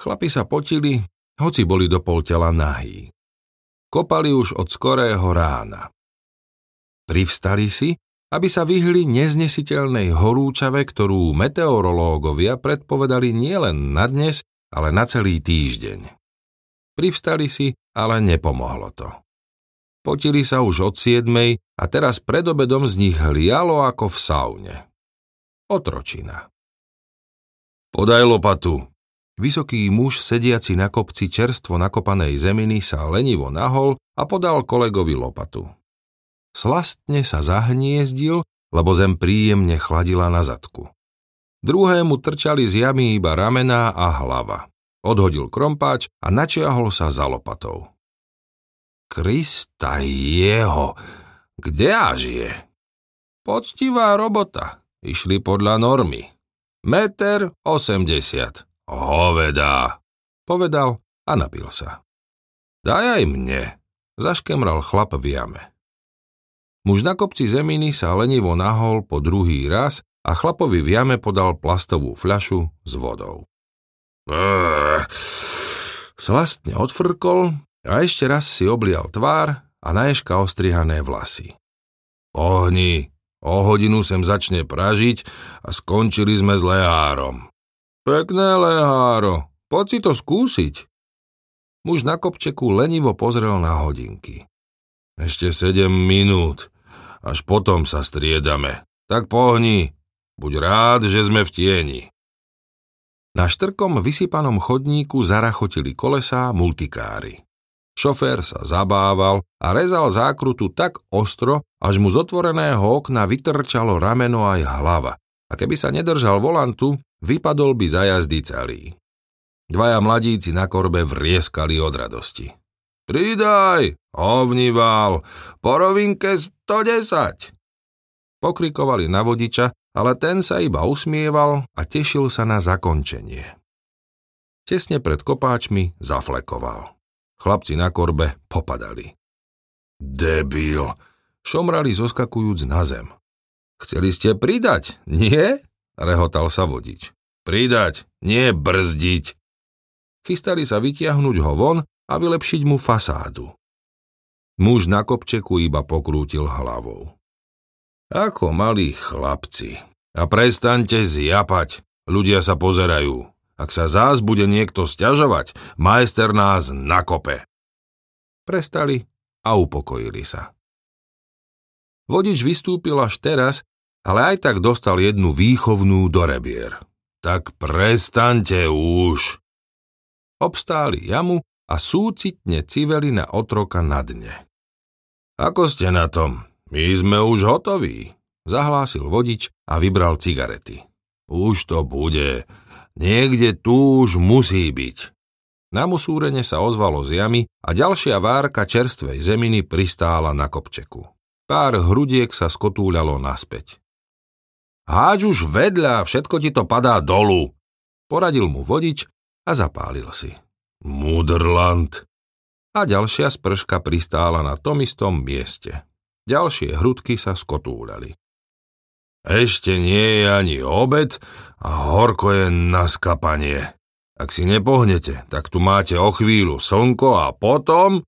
Chlapi sa potili, hoci boli do pol tela nahí. Kopali už od skorého rána. Privstali si, aby sa vyhli neznesiteľnej horúčave, ktorú meteorológovia predpovedali nielen na dnes, ale na celý týždeň. Privstali si, ale nepomohlo to. Potili sa už od siedmej a teraz pred obedom z nich hlialo ako v saune. Otročina. Podaj lopatu. Vysoký muž sediaci na kopci čerstvo nakopanej zeminy sa lenivo nahol a podal kolegovi lopatu. Slastne sa zahniezdil, lebo zem príjemne chladila na zadku. Druhému trčali z jamy iba ramená a hlava. Odhodil krompáč a načiahol sa za lopatou. Krista jeho, kde až je? Poctivá robota, išli podľa normy. Meter osemdesiat. Hovedá, povedal a napil sa. Daj aj mne, zaškemral chlap v jame. Muž na kopci zeminy sa lenivo nahol po druhý raz a chlapovi v jame podal plastovú fľašu s vodou. Brrr. Slastne odfrkol a ešte raz si oblial tvár a naješka ostrihané vlasy. Ohni, o hodinu sem začne pražiť a skončili sme s lehárom. Pekné leháro, poď si to skúsiť. Muž na kopčeku lenivo pozrel na hodinky. Ešte sedem minút, až potom sa striedame. Tak pohni, buď rád, že sme v tieni. Na štrkom vysypanom chodníku zarachotili kolesá multikáry. Šofér sa zabával a rezal zákrutu tak ostro, až mu z otvoreného okna vytrčalo rameno aj hlava. A keby sa nedržal volantu, vypadol by za jazdy celý. Dvaja mladíci na korbe vrieskali od radosti. Pridaj, ovnival, po rovinke 110. Pokrikovali na vodiča, ale ten sa iba usmieval a tešil sa na zakončenie. Tesne pred kopáčmi zaflekoval. Chlapci na korbe popadali. Debil, šomrali zoskakujúc na zem. Chceli ste pridať, nie? Rehotal sa vodič. Pridať, nie brzdiť. Chystali sa vytiahnuť ho von a vylepšiť mu fasádu. Muž na kopčeku iba pokrútil hlavou. Ako malí chlapci. A prestaňte zjapať. Ľudia sa pozerajú. Ak sa zás bude niekto stiažovať, majster nás nakope. Prestali a upokojili sa. Vodič vystúpil až teraz, ale aj tak dostal jednu výchovnú do rebier. Tak prestaňte už. Obstáli jamu a súcitne civeli na otroka na dne. Ako ste na tom? My sme už hotoví, zahlásil vodič a vybral cigarety. Už to bude. Niekde tu už musí byť. Na musúrene sa ozvalo z jamy a ďalšia várka čerstvej zeminy pristála na kopčeku. Pár hrudiek sa skotúľalo naspäť. Háď už vedľa, všetko ti to padá dolu, poradil mu vodič a zapálil si. Mudrland. A ďalšia sprška pristála na tom istom mieste. Ďalšie hrudky sa skotúľali. Ešte nie je ani obed a horko je na skapanie. Ak si nepohnete, tak tu máte o chvíľu slnko a potom...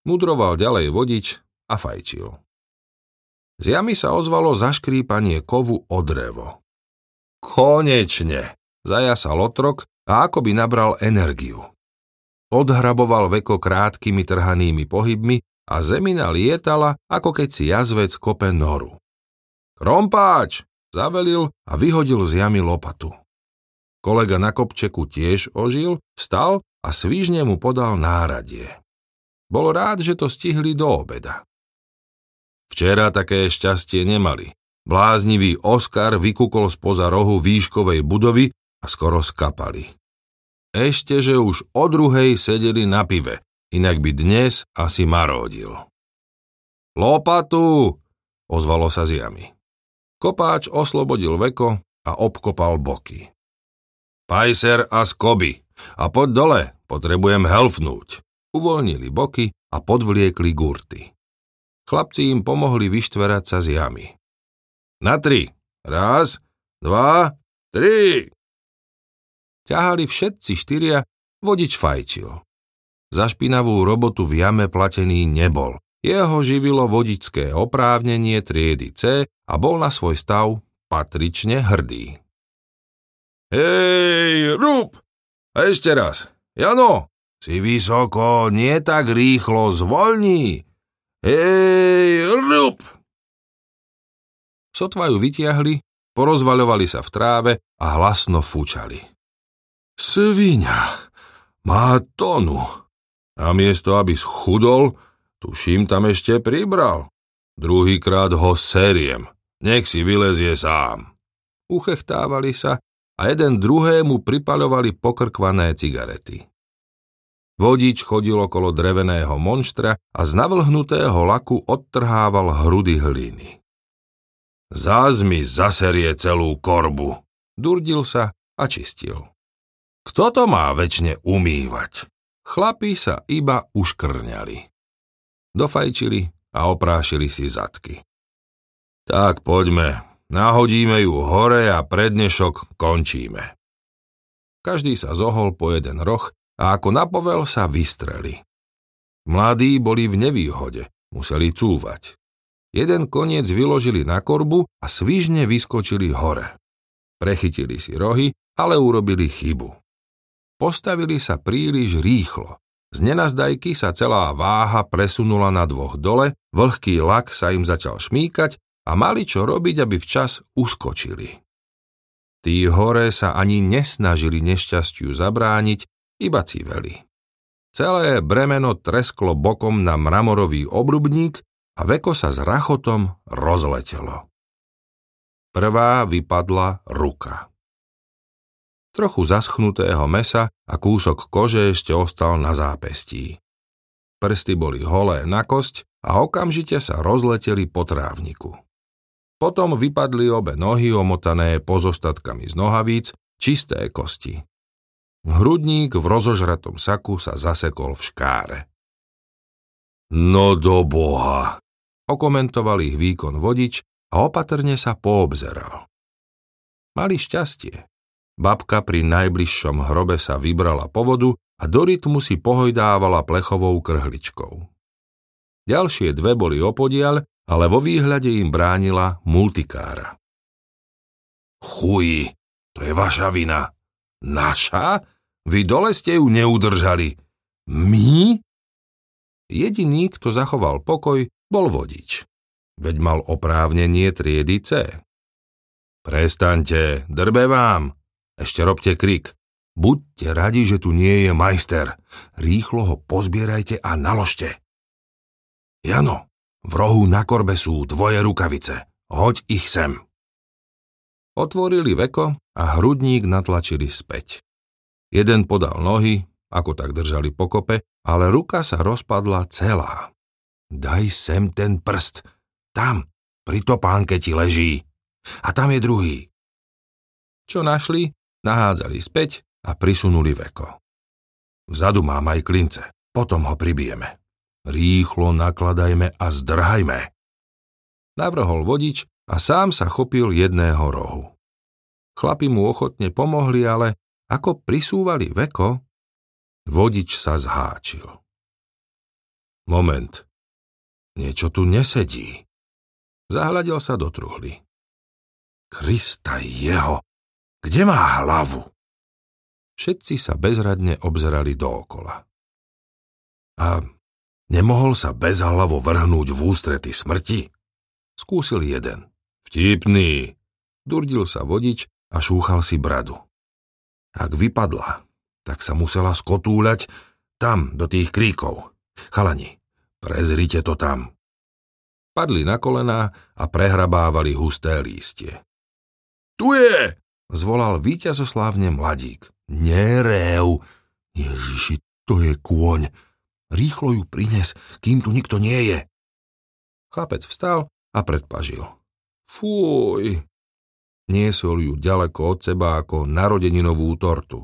Mudroval ďalej vodič a fajčil. Z jamy sa ozvalo zaškrípanie kovu o drevo. Konečne! Zajasal otrok a akoby nabral energiu. Odhraboval veko krátkými trhanými pohybmi a zemina lietala, ako keď si jazvec kope noru. Krompáč! Zavelil a vyhodil z jamy lopatu. Kolega na kopčeku tiež ožil, vstal a svížne mu podal náradie. Bol rád, že to stihli do obeda. Včera také šťastie nemali. Bláznivý Oskar vykúkol spoza rohu výškovej budovy a skoro skapali. Ešte, že už o druhej sedeli na pive, inak by dnes asi maródil. Lopatu! ozvalo sa z jamy. Kopáč oslobodil veko a obkopal boky. Pajser a skoby. A poď dole, potrebujem helfnúť. Uvoľnili boky a podvliekli gurty. Chlapci im pomohli vyštverať sa z jamy. Na tri. Raz, dva, tri. Ťahali všetci štyria Vodič fajčil. Za špinavú robotu v jame platený nebol. Jeho živilo vodičské oprávnenie triedy C a bol na svoj stav patrične hrdý. Hej, rúb! A ešte raz. Jano, si vysoko, nie tak rýchlo, zvolní. Hej, rúb! Sotva ju vytiahli, porozvaľovali sa v tráve a hlasno fúčali. Svinia, má tonu. A miesto, aby schudol, tuším, tam ešte pribral. Druhýkrát ho seriem. Nech si vylezie sám. Uchechtávali sa a jeden druhému pripaľovali pokrkvané cigarety. Vodič chodil okolo dreveného monštra a z navlhnutého laku odtrhával hrudy hliny. Zás mi zaserie celú korbu. Durdil sa a čistil. Kto to má väčšine umývať? Chlapí sa iba uškrňali. Dofajčili a oprášili si zadky. Tak poďme, nahodíme ju hore a prednešok končíme. Každý sa zohol po jeden roh a ako napovel sa vystreli. Mladí boli v nevýhode, museli cúvať. Jeden koniec vyložili na korbu a svižne vyskočili hore. Prechytili si rohy, ale urobili chybu. Postavili sa príliš rýchlo. Z nenazdajky sa celá váha presunula na dvoch dole, vlhký lak sa im začal šmíkať a mali čo robiť, aby včas uskočili. Tí hore sa ani nesnažili nešťastiu zabrániť, iba cíveli. Celé bremeno tresklo bokom na mramorový obrubník a veko sa s rachotom rozletelo. Prvá vypadla ruka. Trochu zaschnutého mesa a kúsok kože ešte ostal na zápestí. Prsty boli holé na kosť a okamžite sa rozleteli po trávniku. Potom vypadli obe nohy omotané pozostatkami z nohavíc, čisté kosti. Hrudník v rozožratom saku sa zasekol v škáre. No do boha, okomentoval ich výkon vodič a opatrne sa poobzeral. Mali šťastie. Babka pri najbližšom hrobe sa vybrala po vodu a do rytmu si pohojdávala plechovou krhličkou. Ďalšie dve boli opodiaľ, ale vo výhľade im bránila multikára. Chuji, to je vaša vina. Naša? Vy dole ste ju neudržali. My? Jediný, kto zachoval pokoj, bol vodič. Veď mal oprávnenie triedy C. Prestaňte, drbe vám. Ešte robte krik. Buďte radi, že tu nie je majster. Rýchlo ho pozbierajte a naložte. Jano, v rohu na korbe sú tvoje rukavice. Hoď ich sem. Otvorili veko a hrudník natlačili späť. Jeden podal nohy, ako tak držali pokope, ale ruka sa rozpadla celá. Daj sem ten prst. Tam, pri topánke ti leží. A tam je druhý. Čo našli, nahádzali späť a prisunuli veko. Vzadu mám aj klince, potom ho pribijeme. Rýchlo nakladajme a zdrhajme. Navrhol vodič a sám sa chopil jedného rohu. Chlapi mu ochotne pomohli, ale ako prisúvali veko, vodič sa zháčil. Moment, Niečo tu nesedí. Zahľadil sa do truhly. Krista jeho, kde má hlavu? Všetci sa bezradne obzerali dookola. A nemohol sa bezhlavo vrhnúť v ústrety smrti? Skúsil jeden. Vtipný. Durdil sa vodič a šúchal si bradu. Ak vypadla, tak sa musela skotúľať tam do tých kríkov. Chalani, Prezrite to tam. Padli na kolená a prehrabávali husté lístie. Tu je! Zvolal víťazoslávne mladík. Nerev! Ježiši, to je kôň. Rýchlo ju prines, kým tu nikto nie je. Chlapec vstal a predpažil. Fúj! Niesol ju ďaleko od seba ako narodeninovú tortu.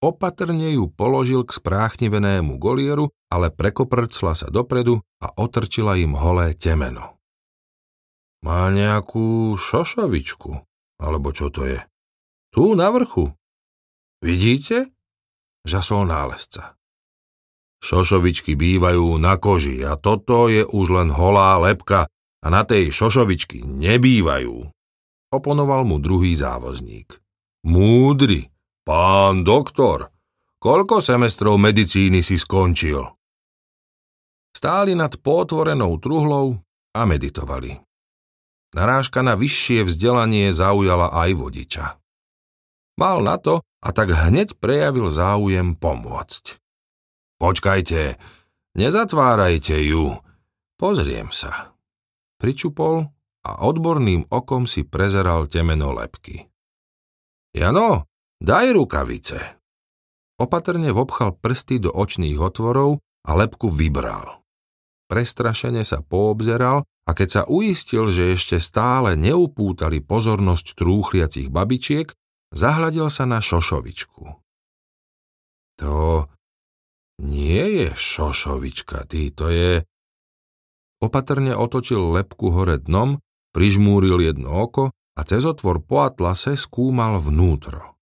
Opatrne ju položil k spráchnivenému golieru, ale prekoprcla sa dopredu a otrčila im holé temeno. Má nejakú šošovičku, alebo čo to je? Tu na vrchu. Vidíte? žasol nálezca. Šošovičky bývajú na koži a toto je už len holá lepka a na tej šošovičky nebývajú. Oponoval mu druhý závozník. Múdry, pán doktor, koľko semestrov medicíny si skončil? Stáli nad potvorenou truhlou a meditovali. Narážka na vyššie vzdelanie zaujala aj vodiča. Mal na to a tak hneď prejavil záujem pomôcť. Počkajte, nezatvárajte ju. Pozriem sa. Pričupol a odborným okom si prezeral temeno lepky. Jano, daj rukavice. Opatrne vobchal prsty do očných otvorov a lepku vybral. Prestrašene sa poobzeral a keď sa uistil, že ešte stále neupútali pozornosť trúchliacich babičiek, zahľadil sa na šošovičku. To nie je šošovička, ty, to je... Opatrne otočil lepku hore dnom, prižmúril jedno oko a cez otvor po atlase skúmal vnútro.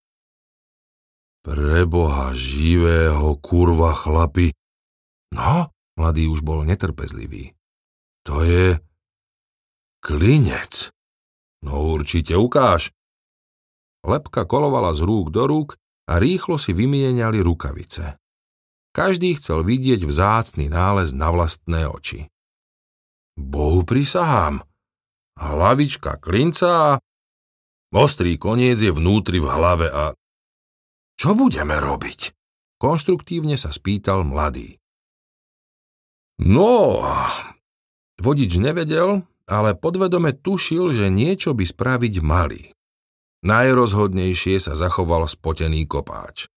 Preboha živého, kurva chlapi. No, mladý už bol netrpezlivý. To je... klinec. No určite ukáž. Lepka kolovala z rúk do rúk a rýchlo si vymieniali rukavice. Každý chcel vidieť vzácny nález na vlastné oči. Bohu prisahám. Hlavička klinca a ostrý koniec je vnútri v hlave a... Čo budeme robiť? Konštruktívne sa spýtal mladý. No, vodič nevedel, ale podvedome tušil, že niečo by spraviť mali. Najrozhodnejšie sa zachoval spotený kopáč.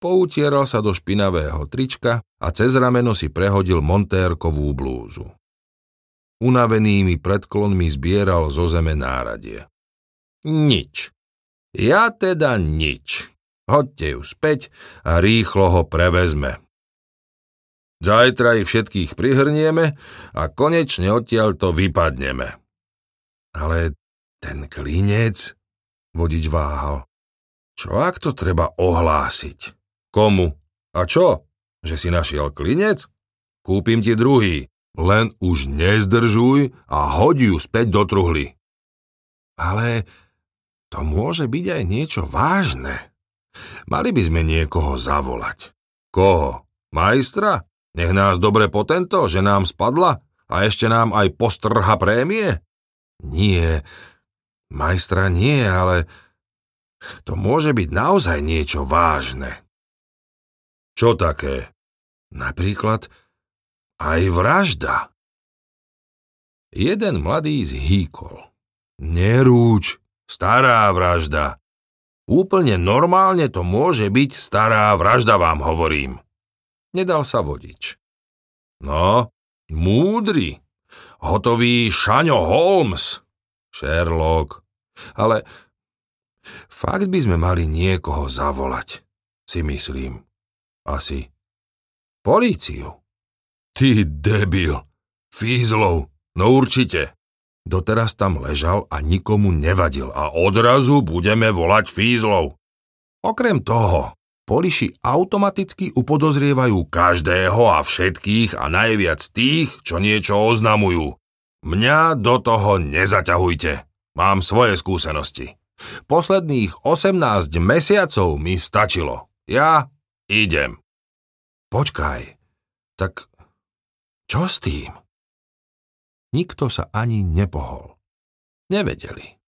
Poutieral sa do špinavého trička a cez rameno si prehodil montérkovú blúzu. Unavenými predklonmi zbieral zo zeme náradie. Nič. Ja teda nič. Hoďte ju späť a rýchlo ho prevezme. Zajtra ich všetkých prihrnieme a konečne odtiaľ to vypadneme. Ale ten klinec, vodič váhal. Čo ak to treba ohlásiť? Komu? A čo? Že si našiel klinec? Kúpim ti druhý. Len už nezdržuj a hoď ju späť do truhly. Ale to môže byť aj niečo vážne. Mali by sme niekoho zavolať. Koho? Majstra? Nech nás dobre potento, že nám spadla a ešte nám aj postrha prémie? Nie, majstra nie, ale to môže byť naozaj niečo vážne. Čo také? Napríklad aj vražda. Jeden mladý zhýkol. Nerúč, stará vražda. Úplne normálne to môže byť stará vražda, vám hovorím. Nedal sa vodič. No, múdry, hotový Šaňo Holmes, Sherlock. Ale fakt by sme mali niekoho zavolať, si myslím. Asi. Políciu. Ty debil. Fízlov. No určite. Doteraz tam ležal a nikomu nevadil a odrazu budeme volať fízlov. Okrem toho, poliši automaticky upodozrievajú každého a všetkých a najviac tých, čo niečo oznamujú. Mňa do toho nezaťahujte. Mám svoje skúsenosti. Posledných 18 mesiacov mi stačilo. Ja Idem. Počkaj, tak čo s tým? Nikto sa ani nepohol. Nevedeli.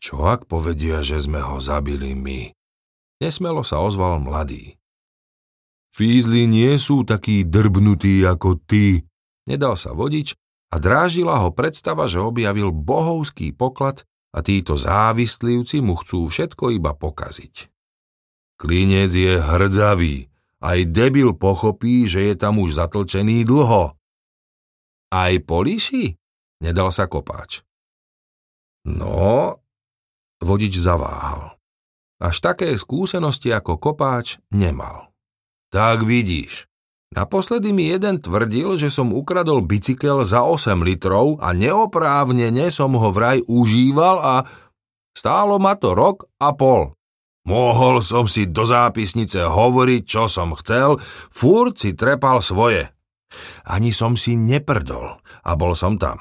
Čo ak povedia, že sme ho zabili my? Nesmelo sa ozval mladý. Fízli nie sú takí drbnutí ako ty. Nedal sa vodič a drážila ho predstava, že objavil bohovský poklad a títo závislivci mu chcú všetko iba pokaziť. Klinec je hrdzavý. Aj debil pochopí, že je tam už zatlčený dlho. Aj poliši? Nedal sa kopáč. No, vodič zaváhal. Až také skúsenosti ako kopáč nemal. Tak vidíš. Naposledy mi jeden tvrdil, že som ukradol bicykel za 8 litrov a neoprávnene som ho vraj užíval a stálo ma to rok a pol. Mohol som si do zápisnice hovoriť, čo som chcel, furt si trepal svoje. Ani som si neprdol a bol som tam.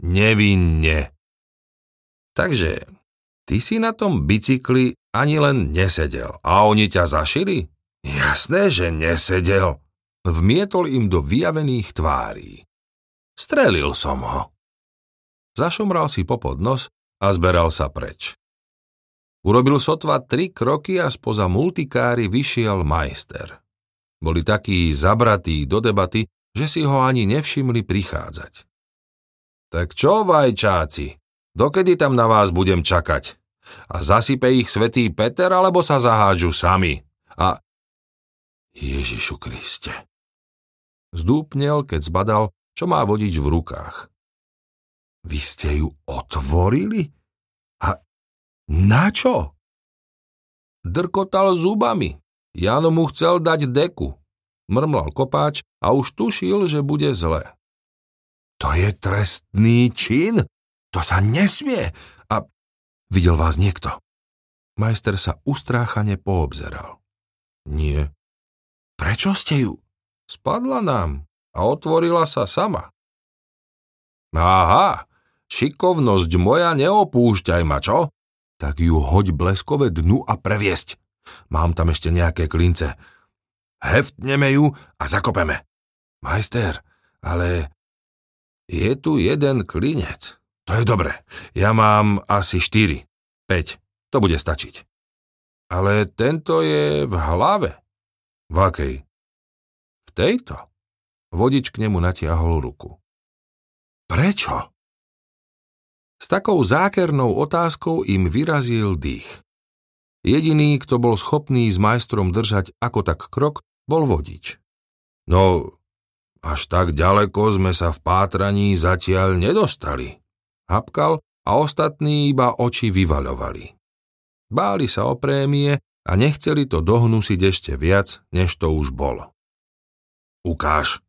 Nevinne. Takže ty si na tom bicykli ani len nesedel a oni ťa zašili? Jasné, že nesedel. Vmietol im do vyjavených tvárí. Strelil som ho. Zašomral si popod nos a zberal sa preč. Urobil sotva tri kroky a spoza multikári vyšiel majster. Boli takí zabratí do debaty, že si ho ani nevšimli prichádzať. Tak čo, vajčáci, dokedy tam na vás budem čakať? A zasype ich svetý Peter, alebo sa zahádžu sami? A... Ježišu Kriste. Zdúpnel, keď zbadal, čo má vodič v rukách. Vy ste ju otvorili? A na čo? Drkotal zubami. Jano mu chcel dať deku. Mrmlal kopáč a už tušil, že bude zle. To je trestný čin? To sa nesmie. A videl vás niekto? Majster sa ustráchane poobzeral. Nie. Prečo ste ju? Spadla nám a otvorila sa sama. Aha, šikovnosť moja neopúšťaj ma, čo? Tak ju hoď bleskové dnu a previesť. Mám tam ešte nejaké klince. Heftneme ju a zakopeme. Majster, ale je tu jeden klinec. To je dobre. Ja mám asi štyri. Peť. To bude stačiť. Ale tento je v hlave. V akej? V tejto. Vodič k nemu natiahol ruku. Prečo? S takou zákernou otázkou im vyrazil dých. Jediný, kto bol schopný s majstrom držať ako tak krok, bol vodič. No, až tak ďaleko sme sa v pátraní zatiaľ nedostali. Hapkal a ostatní iba oči vyvaľovali. Báli sa o prémie a nechceli to dohnusiť ešte viac, než to už bolo. Ukáž.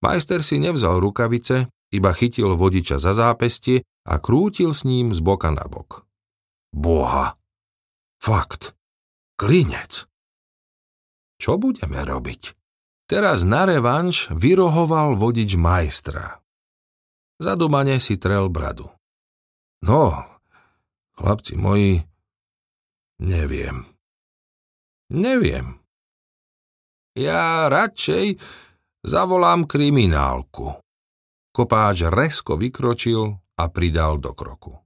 Majster si nevzal rukavice, iba chytil vodiča za zápestie a krútil s ním z boka na bok. Boha! Fakt! Klinec! Čo budeme robiť? Teraz na revanš vyrohoval vodič majstra. Zadumane si trel bradu. No, chlapci moji, neviem. Neviem. Ja radšej zavolám kriminálku. Kopáč resko vykročil a pridal do kroku.